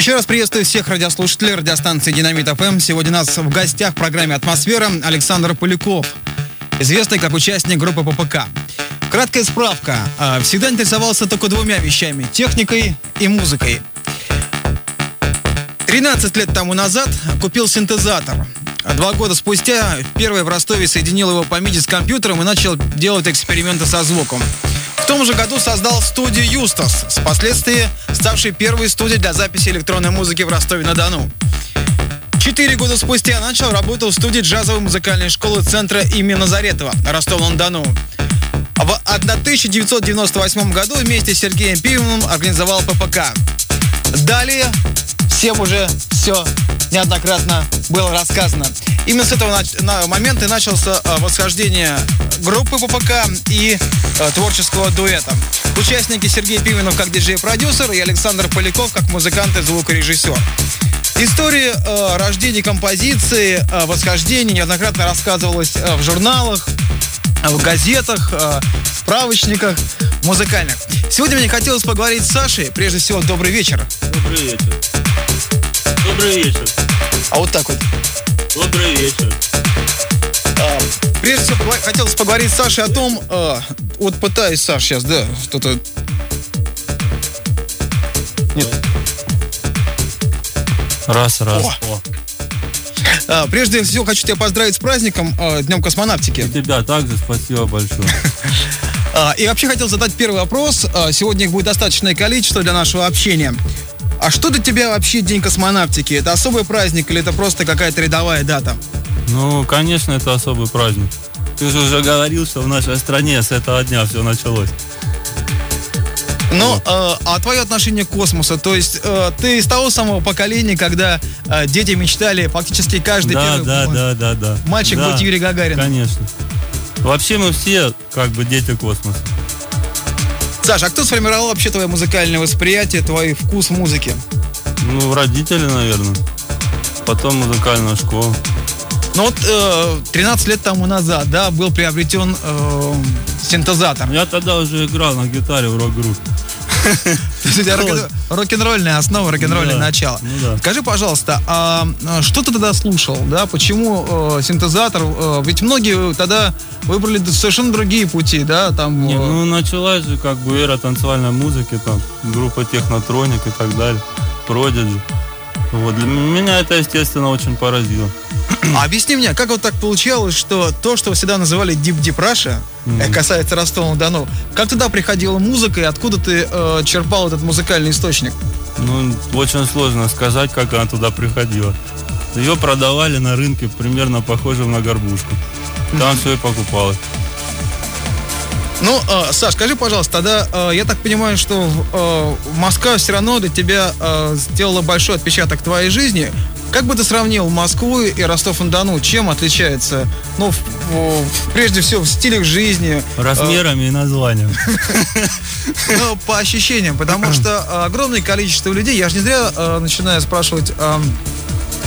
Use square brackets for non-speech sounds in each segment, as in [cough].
Еще раз приветствую всех радиослушателей радиостанции Динамит ФМ. Сегодня у нас в гостях в программе «Атмосфера» Александр Поляков, известный как участник группы ППК. Краткая справка. А, всегда интересовался только двумя вещами – техникой и музыкой. 13 лет тому назад купил синтезатор. Два года спустя первый в Ростове соединил его MIDI с компьютером и начал делать эксперименты со звуком. Том же году создал студию «Юстас», впоследствии ставшей первой студией для записи электронной музыки в Ростове-на-Дону. Четыре года спустя начал работу в студии джазовой музыкальной школы центра имени Назаретова, Ростов-на-Дону. В 1998 году вместе с Сергеем Пивовым организовал ППК. Далее всем уже все неоднократно было рассказано. Именно с этого момента начался э, восхождение группы ППК и э, творческого дуэта. Участники Сергей Пименов как диджей-продюсер и Александр Поляков как музыкант и звукорежиссер. История э, рождения композиции, э, восхождения неоднократно рассказывалась э, в журналах, в газетах, э, справочниках музыкальных. Сегодня мне хотелось поговорить с Сашей. Прежде всего, добрый вечер. Добрый вечер. Добрый вечер. А вот так вот. Добрый вечер. А, прежде всего, хотелось поговорить с Сашей о том, а, вот пытаюсь, Саш, сейчас, да, что-то... Нет. Раз, раз. О. О. А, прежде всего, хочу тебя поздравить с праздником, а, Днем космонавтики. И тебя также спасибо большое. [laughs] А, и вообще хотел задать первый вопрос. А, сегодня их будет достаточное количество для нашего общения. А что для тебя вообще День космонавтики? Это особый праздник или это просто какая-то рядовая дата? Ну, конечно, это особый праздник. Ты же уже говорил, что в нашей стране с этого дня все началось. Ну, э, а твое отношение к космосу? То есть э, ты из того самого поколения, когда э, дети мечтали фактически каждый да, первый да, да, да, да. мальчик да, быть Юрий Гагарин. Конечно. Вообще мы все как бы дети космоса. Саша, а кто сформировал вообще твое музыкальное восприятие, твой вкус музыки? Ну, родители, наверное. Потом музыкальная школа. Ну вот э, 13 лет тому назад, да, был приобретен э, синтезатор. Я тогда уже играл на гитаре в рок-группе. [laughs] Рок-н-ролльная основа, рок-н-ролльное ну, начало. Ну, да. Скажи, пожалуйста, а, а что ты тогда слушал, да? Почему э, синтезатор? Э, ведь многие тогда выбрали совершенно другие пути, да? Там. Не, э... ну началась же как бы эра танцевальной музыки, там группа Технотроник и так далее, Продиджи. Вот. Для меня это, естественно, очень поразило. А объясни мне, как вот так получалось, что то, что всегда называли Deep Deep Russia, mm-hmm. касается Ростова-на-Дону, как туда приходила музыка и откуда ты э, черпал этот музыкальный источник? Ну, очень сложно сказать, как она туда приходила. Ее продавали на рынке примерно похожем на горбушку. Там все и покупалось. Ну, э, Саш, скажи, пожалуйста, тогда э, я так понимаю, что э, Москва все равно для тебя э, сделала большой отпечаток твоей жизни. Как бы ты сравнил Москву и Ростов-на-Дону? Чем отличается? Ну, в, в, прежде всего, в стилях жизни. Размерами э, и названием. [laughs] Ну, по ощущениям, потому [clears throat] что огромное количество людей, я же не зря э, начинаю спрашивать э,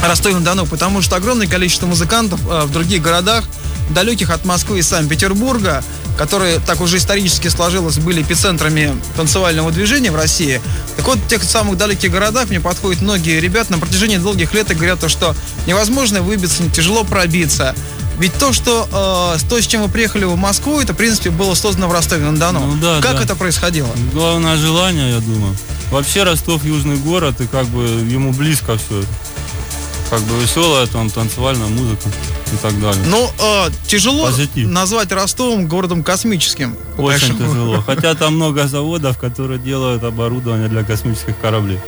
Ростове-на-Дону, потому что огромное количество музыкантов э, в других городах, далеких от Москвы и Санкт-Петербурга, которые так уже исторически сложилось, были эпицентрами танцевального движения в России. Так вот, в тех самых далеких городах мне подходят многие ребята на протяжении долгих лет и говорят то, что невозможно выбиться, тяжело пробиться. Ведь то, что э, то, с чем мы приехали в Москву, это, в принципе, было создано в Ростове-на-Дону. Ну, да, как да. это происходило? Главное желание, я думаю. Вообще Ростов южный город, и как бы ему близко все как бы веселая там танцевальная музыка и так далее. Ну, э, тяжело Позитив. назвать Ростовом городом космическим. Очень тяжело. [laughs] Хотя там много заводов, которые делают оборудование для космических кораблей.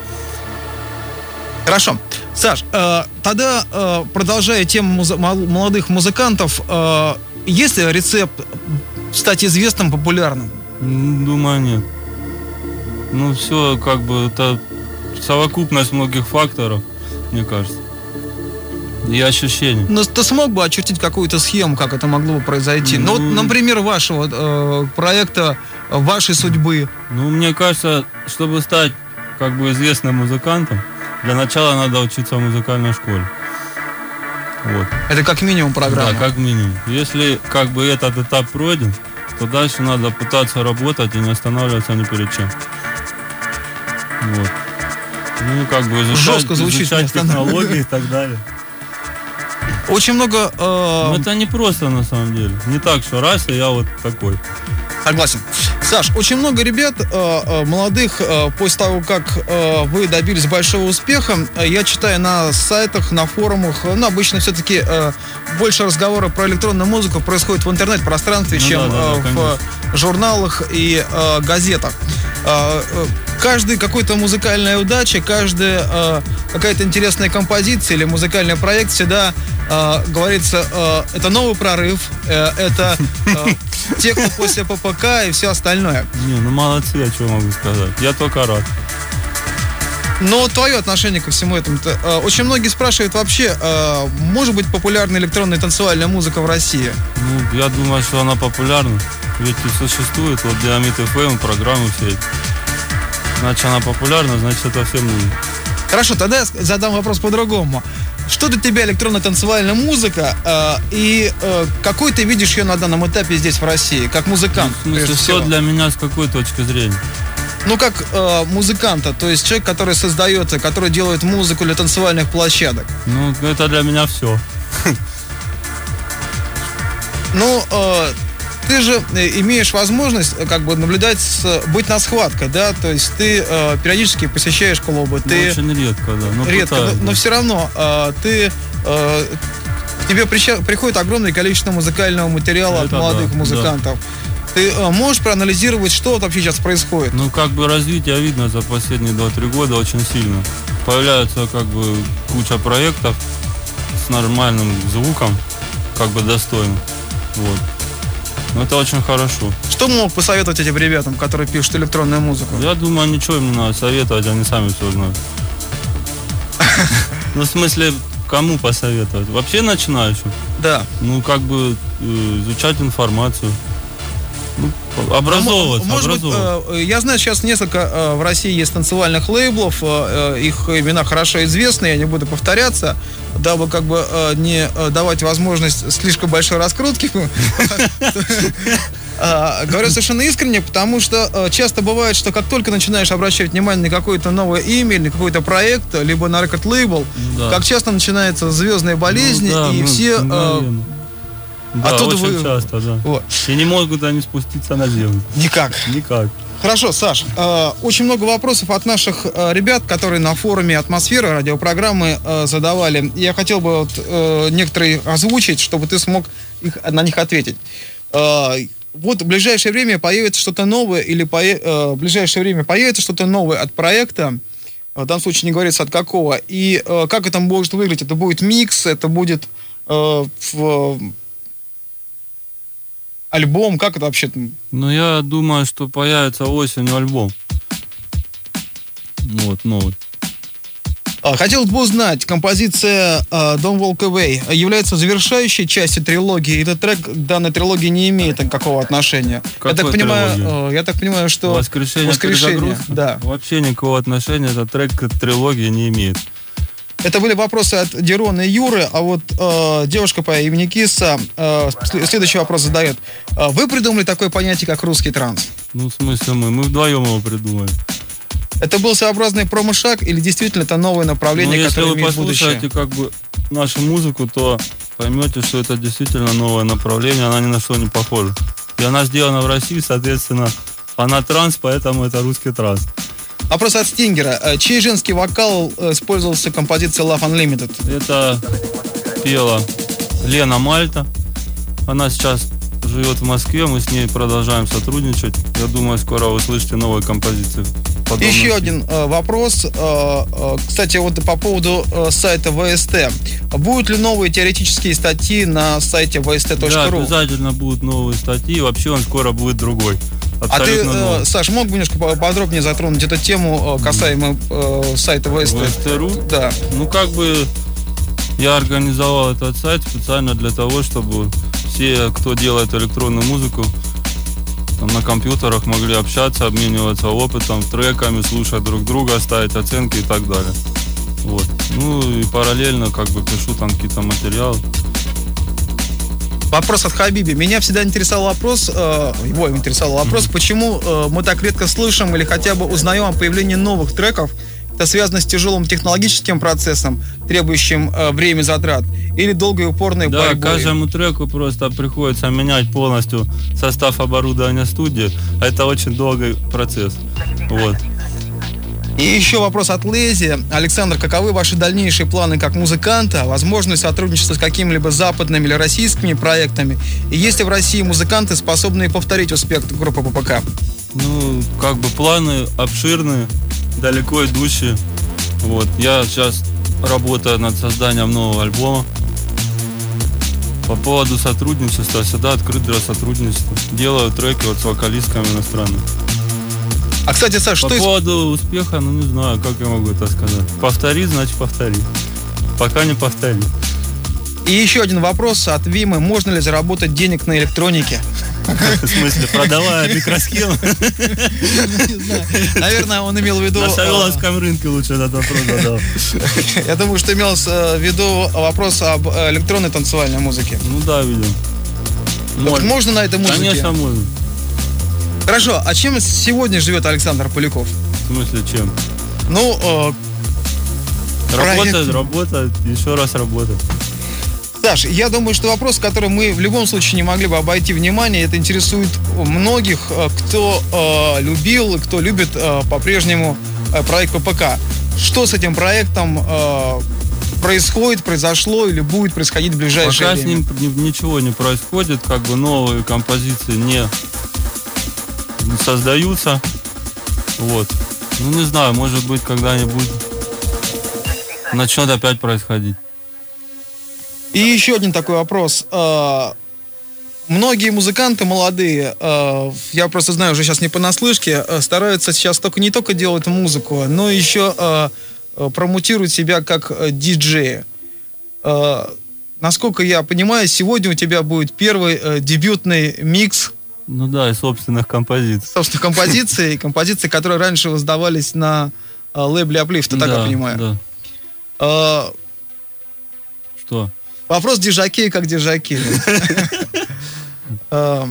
Хорошо. Саш, э, тогда, э, продолжая тему муз- молодых музыкантов, э, есть ли рецепт стать известным, популярным? Думаю, нет. Ну, все, как бы, это совокупность многих факторов, мне кажется. И ощущения. Но ты смог бы очертить какую-то схему, как это могло бы произойти? Ну, ну вот, например, вашего э, проекта, вашей судьбы. Ну, мне кажется, чтобы стать как бы известным музыкантом, для начала надо учиться в музыкальной школе. Вот. Это как минимум программа. Да, как минимум. Если как бы этот этап пройден, то дальше надо пытаться работать и не останавливаться ни перед чем. Вот. Ну, как бы изучать, Жестко звучит, изучать технологии и так далее. Очень много... э, Но это не просто на самом деле. Не так, что раз, и я вот такой. Согласен. Саш, очень много ребят э, э, молодых, э, после того, как вы добились большого успеха, я читаю на сайтах, на форумах, ну, обычно все-таки больше разговора про электронную музыку происходит в интернет-пространстве, Ну чем да, да, да, в конечно. журналах и газетах. Э, э, каждый какой-то музыкальная удача, каждая э, какая-то интересная композиция или музыкальный проект всегда э, говорится, это новый прорыв, это э, [laughs] техно после ППК и все остальное. Не, ну молодцы, я что могу сказать. Я только рад. Но твое отношение ко всему этому -то, очень многие спрашивают вообще, может быть популярна электронная танцевальная музыка в России? Ну, я думаю, что она популярна. Ведь и существует вот Диамит ФМ, программы все эти. Значит, она популярна, значит, это всем нужно. Хорошо, тогда я задам вопрос по-другому. Что для тебя электронная танцевальная музыка э, и э, какой ты видишь ее на данном этапе здесь в России, как музыкант? Ну, в смысле, все для меня с какой точки зрения? Ну, как э, музыканта, то есть человек, который создает, который делает музыку для танцевальных площадок. Ну, это для меня все. Ну, э, ты же э, имеешь возможность э, как бы наблюдать, с- быть на схватках, да, то есть ты э, периодически посещаешь клубы, ты Очень редко, да. Но редко, пытаюсь, но, да. все равно э, ты э, к тебе приходит огромное количество музыкального материала от Это молодых да, музыкантов. Ты э, можешь проанализировать, что вообще сейчас происходит? Ну, как бы развитие видно за последние 2-3 года очень сильно. Появляется как бы куча проектов с нормальным звуком, как бы достойно. Вот. Ну, это очень хорошо. Что мог посоветовать этим ребятам, которые пишут электронную музыку? Я думаю, ничего им не надо советовать, они сами все знают. [laughs] Ну, в смысле, кому посоветовать? Вообще начинающим? Да. Ну, как бы э, изучать информацию. Ну, образовываться, Может быть, образовываться. э, я знаю, сейчас несколько э, в России есть танцевальных лейблов, э, их имена хорошо известны, я не буду повторяться, дабы как бы не давать возможность слишком большой раскрутки. [laughs] А, Говорю совершенно искренне, потому что часто бывает, что как только начинаешь обращать внимание на какое-то новое имя, на какой-то проект, либо на рекорд-лейбл, как часто начинаются звездные болезни, Ну и ну, все... э, мгновенно. Да, оттуда очень вы- часто, да. вот, И не могут они спуститься на землю. никак. Никак. Хорошо, Саш, э, очень много вопросов от наших э, ребят, которые на форуме «Атмосфера» радиопрограммы э, задавали. Я хотел бы вот, э, некоторые озвучить, чтобы ты смог их, на них ответить. Э, вот в ближайшее время появится что-то новое или пое- э, в ближайшее время появится что-то новое от проекта. В данном случае не говорится от какого. И э, как это может выглядеть? Это будет микс, это будет э, в- альбом, как это вообще? Ну, я думаю, что появится осенью альбом. Вот, новый. А, Хотел бы узнать, композиция а, Don't Walk Away является завершающей частью трилогии. Этот трек к данной трилогии не имеет никакого отношения. я Какой так понимаю, трилогии? э, я так понимаю, что Воскрешение, Воскрешение, да. Вообще никакого отношения этот трек к трилогии не имеет. Это были вопросы от Дерона и Юры, а вот э, девушка по имени Киса э, сл- следующий вопрос задает. Э, Вы придумали такое понятие, как русский транс? Ну, в смысле мы? Мы вдвоем его придумали. Это был своеобразный промышаг или действительно это новое Ну, направление, если которое вы имеет будущее? послушаете как бы нашу музыку, то поймете, что это действительно новое направление, она ни на что не похожа. И она сделана в России, соответственно, она транс, поэтому это русский транс. Вопрос от Стингера. Э, Чей женский вокал э, использовался в композиции Love Unlimited? Это пела Лена Мальта. Она сейчас живет в Москве, мы с ней продолжаем сотрудничать. Я думаю, скоро вы услышите новые композиции. подобного Еще один э, вопрос. Э, э, кстати, вот по поводу э, сайта ВСТ. Будут ли новые теоретические статьи на сайте Да, vst.ru? обязательно будут новые статьи. Вообще он скоро будет другой. А ты, Абсолютно э, новый. Саш, мог бы немножко по- подробнее затронуть эту тему э, касаемо э, сайта? ВСТ.ру? Да. Ну, как бы я организовал этот сайт специально для того, чтобы все, кто делает электронную музыку, там, на компьютерах могли общаться, обмениваться опытом, треками, слушать друг друга, ставить оценки и так далее. Вот. Ну и параллельно как бы пишу там какие-то материалы. Вопрос от Хабиби. Меня всегда интересовал вопрос, э, его интересовал вопрос, почему э, мы так редко слышим или хотя бы узнаем о появлении новых треков Это связано с тяжелым технологическим процессом, требующим э, время затрат, или долгой упорной Да, борьбой? каждому треку просто приходится менять полностью состав оборудования студии. А Это очень долгий процесс. Вот. И еще вопрос от Лези. Александр, каковы ваши дальнейшие планы как музыканта? Возможно ли сотрудничество с какими-либо западными или российскими проектами? И есть ли в России музыканты, способные повторить успех группы ППК? Ну, как бы планы обширные, далеко идущие. Вот. Я сейчас работаю над созданием нового альбома. По поводу сотрудничества, всегда открыт для сотрудничества. Делаю треки вот с вокалистками иностранными. А, кстати, Саш, По что из- поводу успеха, ну не знаю, как я могу это сказать. Повтори, значит повтори. Пока не повтори. И еще один вопрос от Вимы. Можно ли заработать денег на электронике? [laughs] В смысле, продавая микросхемы [laughs] Наверное, он имел в виду... на э, Савеловском рынке лучше этот вопрос задал. [laughs] Я думаю, что имел э, в виду вопрос об э, электронной танцевальной музыке. Ну да, видим. Вот Можно. можно на этой музыке? Конечно, можно. Хорошо, а чем сегодня живет Александр Поляков? В смысле, чем? Ну, э, Работает, Проект. работает, еще раз работает. Саш, я думаю, что вопрос, который мы в любом случае не могли бы обойти внимание, это интересует многих, э, кто э, любил, кто любит э, по-прежнему э, проект ППК. Что с этим проектом э, происходит, произошло или будет происходить в ближайшее Пока с время? ним ни- ничего не происходит, как бы новые композиции не создаются. Вот. Ну не знаю, может быть когда-нибудь начнет опять происходить. И еще один такой вопрос. Э, Многие музыканты молодые, э, я просто знаю уже сейчас не понаслышке, э, стараются сейчас только не только делать музыку, но еще промутируют себя как диджеи. Э, Насколько я понимаю, сегодня у тебя будет первый дебютный микс Ну да, и собственных композиций. собственно, композиций, композиций, которые раньше воздавались на э, лейбле Uplift, так я понимаю. Да. Э, Что? Вопрос дежаки как дежаки. Э,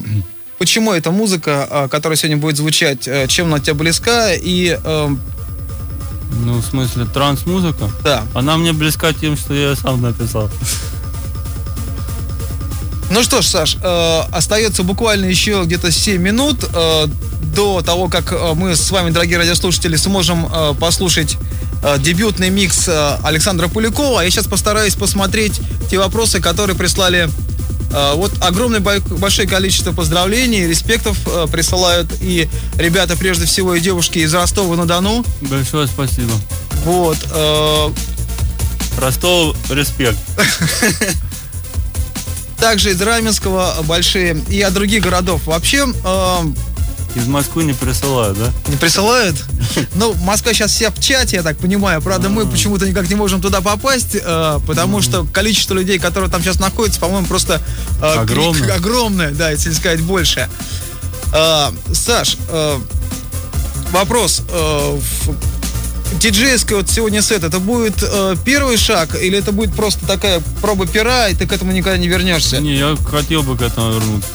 Почему эта музыка, которая сегодня будет звучать, чем она тебе близка? И Ну, в смысле, транс-музыка? да. Она мне близка тем, что я сам написал. Ну что ж, Саш, э, остается буквально еще где-то 7 минут э, до того, как э, мы с вами, дорогие радиослушатели, сможем э, послушать э, дебютный микс э, Александра Полякова. Я сейчас постараюсь посмотреть те вопросы, которые прислали э, вот огромное бо- большое количество поздравлений, респектов э, присылают и ребята, прежде всего, и девушки из Ростова-на-Дону. Большое спасибо. Вот. э, Ростов, респект. [laughs] также из Раменского большие и от других городов. Вообще, э, Из Москвы не присылают, да? Не присылают? [laughs] Ну, Москва сейчас вся в чате, я так понимаю. Правда, мы почему-то никак не можем туда попасть, э, потому что количество людей, которые там сейчас находятся, по-моему, просто э, Огромное. огромное, да, если не сказать больше. Э, Саш, вопрос. Диджейский вот сегодня сет, это будет э, первый шаг или это будет просто такая проба пера, и ты к этому никогда не вернешься? Не, я хотел бы к этому вернуться.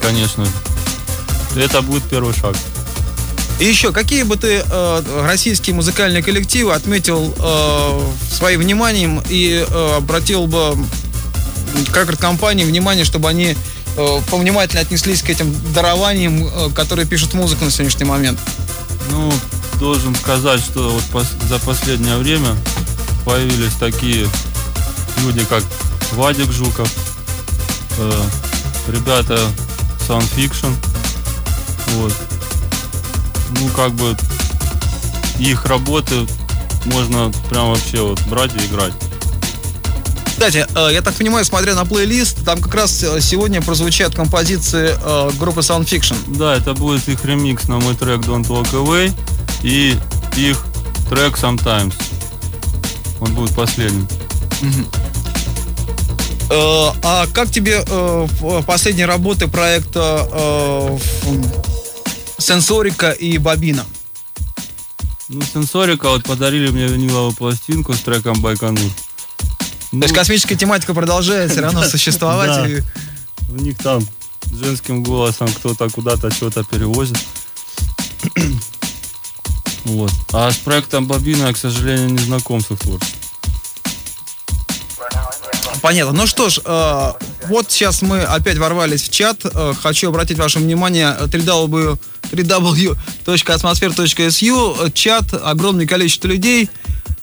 Конечно. Это будет первый шаг. И еще, какие бы ты э, российские музыкальные коллективы отметил э, своим вниманием и э, обратил бы как компании внимание, чтобы они э, повнимательно отнеслись к этим дарованиям, э, которые пишут музыку на сегодняшний момент? Ну, должен сказать, что вот пос- за последнее время появились такие люди, как Вадик Жуков, э, ребята Sound Fiction. Вот. Ну, как бы их работы можно прям вообще вот брать и играть. Кстати, э, я так понимаю, смотря на плейлист, там как раз э, сегодня прозвучат композиции э, группы Sound Fiction. Да, это будет их ремикс на мой трек Don't Walk Away и их трек Sometimes. Он будет последним. Э, а как тебе э, в- последние работы проекта э, Сенсорика и Бобина? Ну, сенсорика вот подарили мне виниловую пластинку с треком Байконур. Ну, То есть космическая тематика продолжает все равно [laughs] существовать. И- у них там женским голосом кто-то куда-то что-то перевозит. Вот. А с проектом Бобина я, к сожалению, не знаком с их творчеством. Понятно. Ну что ж, э, вот сейчас мы опять ворвались в чат. Э, хочу обратить ваше внимание www www.atmosfer.su Чат, огромное количество людей.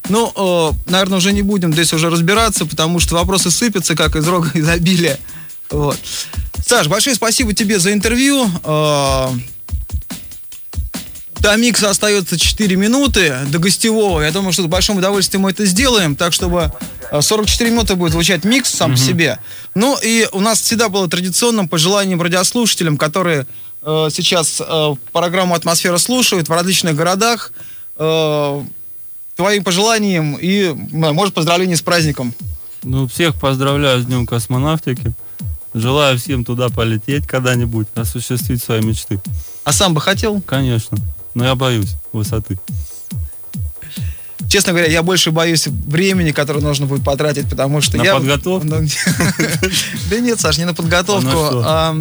Ну, э, наверное, уже не будем здесь уже разбираться, потому что вопросы сыпятся, как из рога [laughs] изобилия. Вот. Саш, большое спасибо тебе за интервью. Э, до микса остается 4 минуты до гостевого. Я думаю, что с большим удовольствием мы это сделаем, так чтобы 44 минуты будет звучать микс сам по себе. Ну и у нас всегда было традиционным пожеланием радиослушателям, которые э, сейчас э, программу «Атмосфера» слушают в различных городах, э, твоим пожеланием и, может, поздравление с праздником. Ну, всех поздравляю с Днем космонавтики. Желаю всем туда полететь когда-нибудь, осуществить свои мечты. А сам бы хотел? Конечно. Но я боюсь высоты. Честно говоря, я больше боюсь времени, которое нужно будет потратить, потому что на я... подготовку? Ну, [laughs] да нет, Саш, не на подготовку. А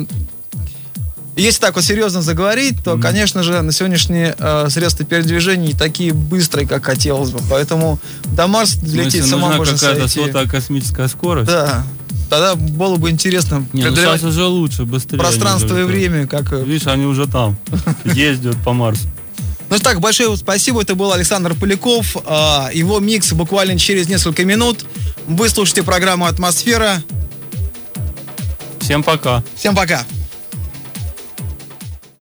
если так вот серьезно заговорить, то, конечно же, на сегодняшние э, средства передвижения не такие быстрые, как хотелось бы. Поэтому до Марса лететь сама можно какая-то сотая космическая скорость? Да. Тогда было бы интересно Не, ну сейчас уже лучше, быстрее. Пространство и время, как... Видишь, они уже там, [laughs] ездят по Марсу. Ну так, большое спасибо. Это был Александр Поляков. А, его микс буквально через несколько минут. Вы слушаете программу «Атмосфера». Всем пока. Всем пока.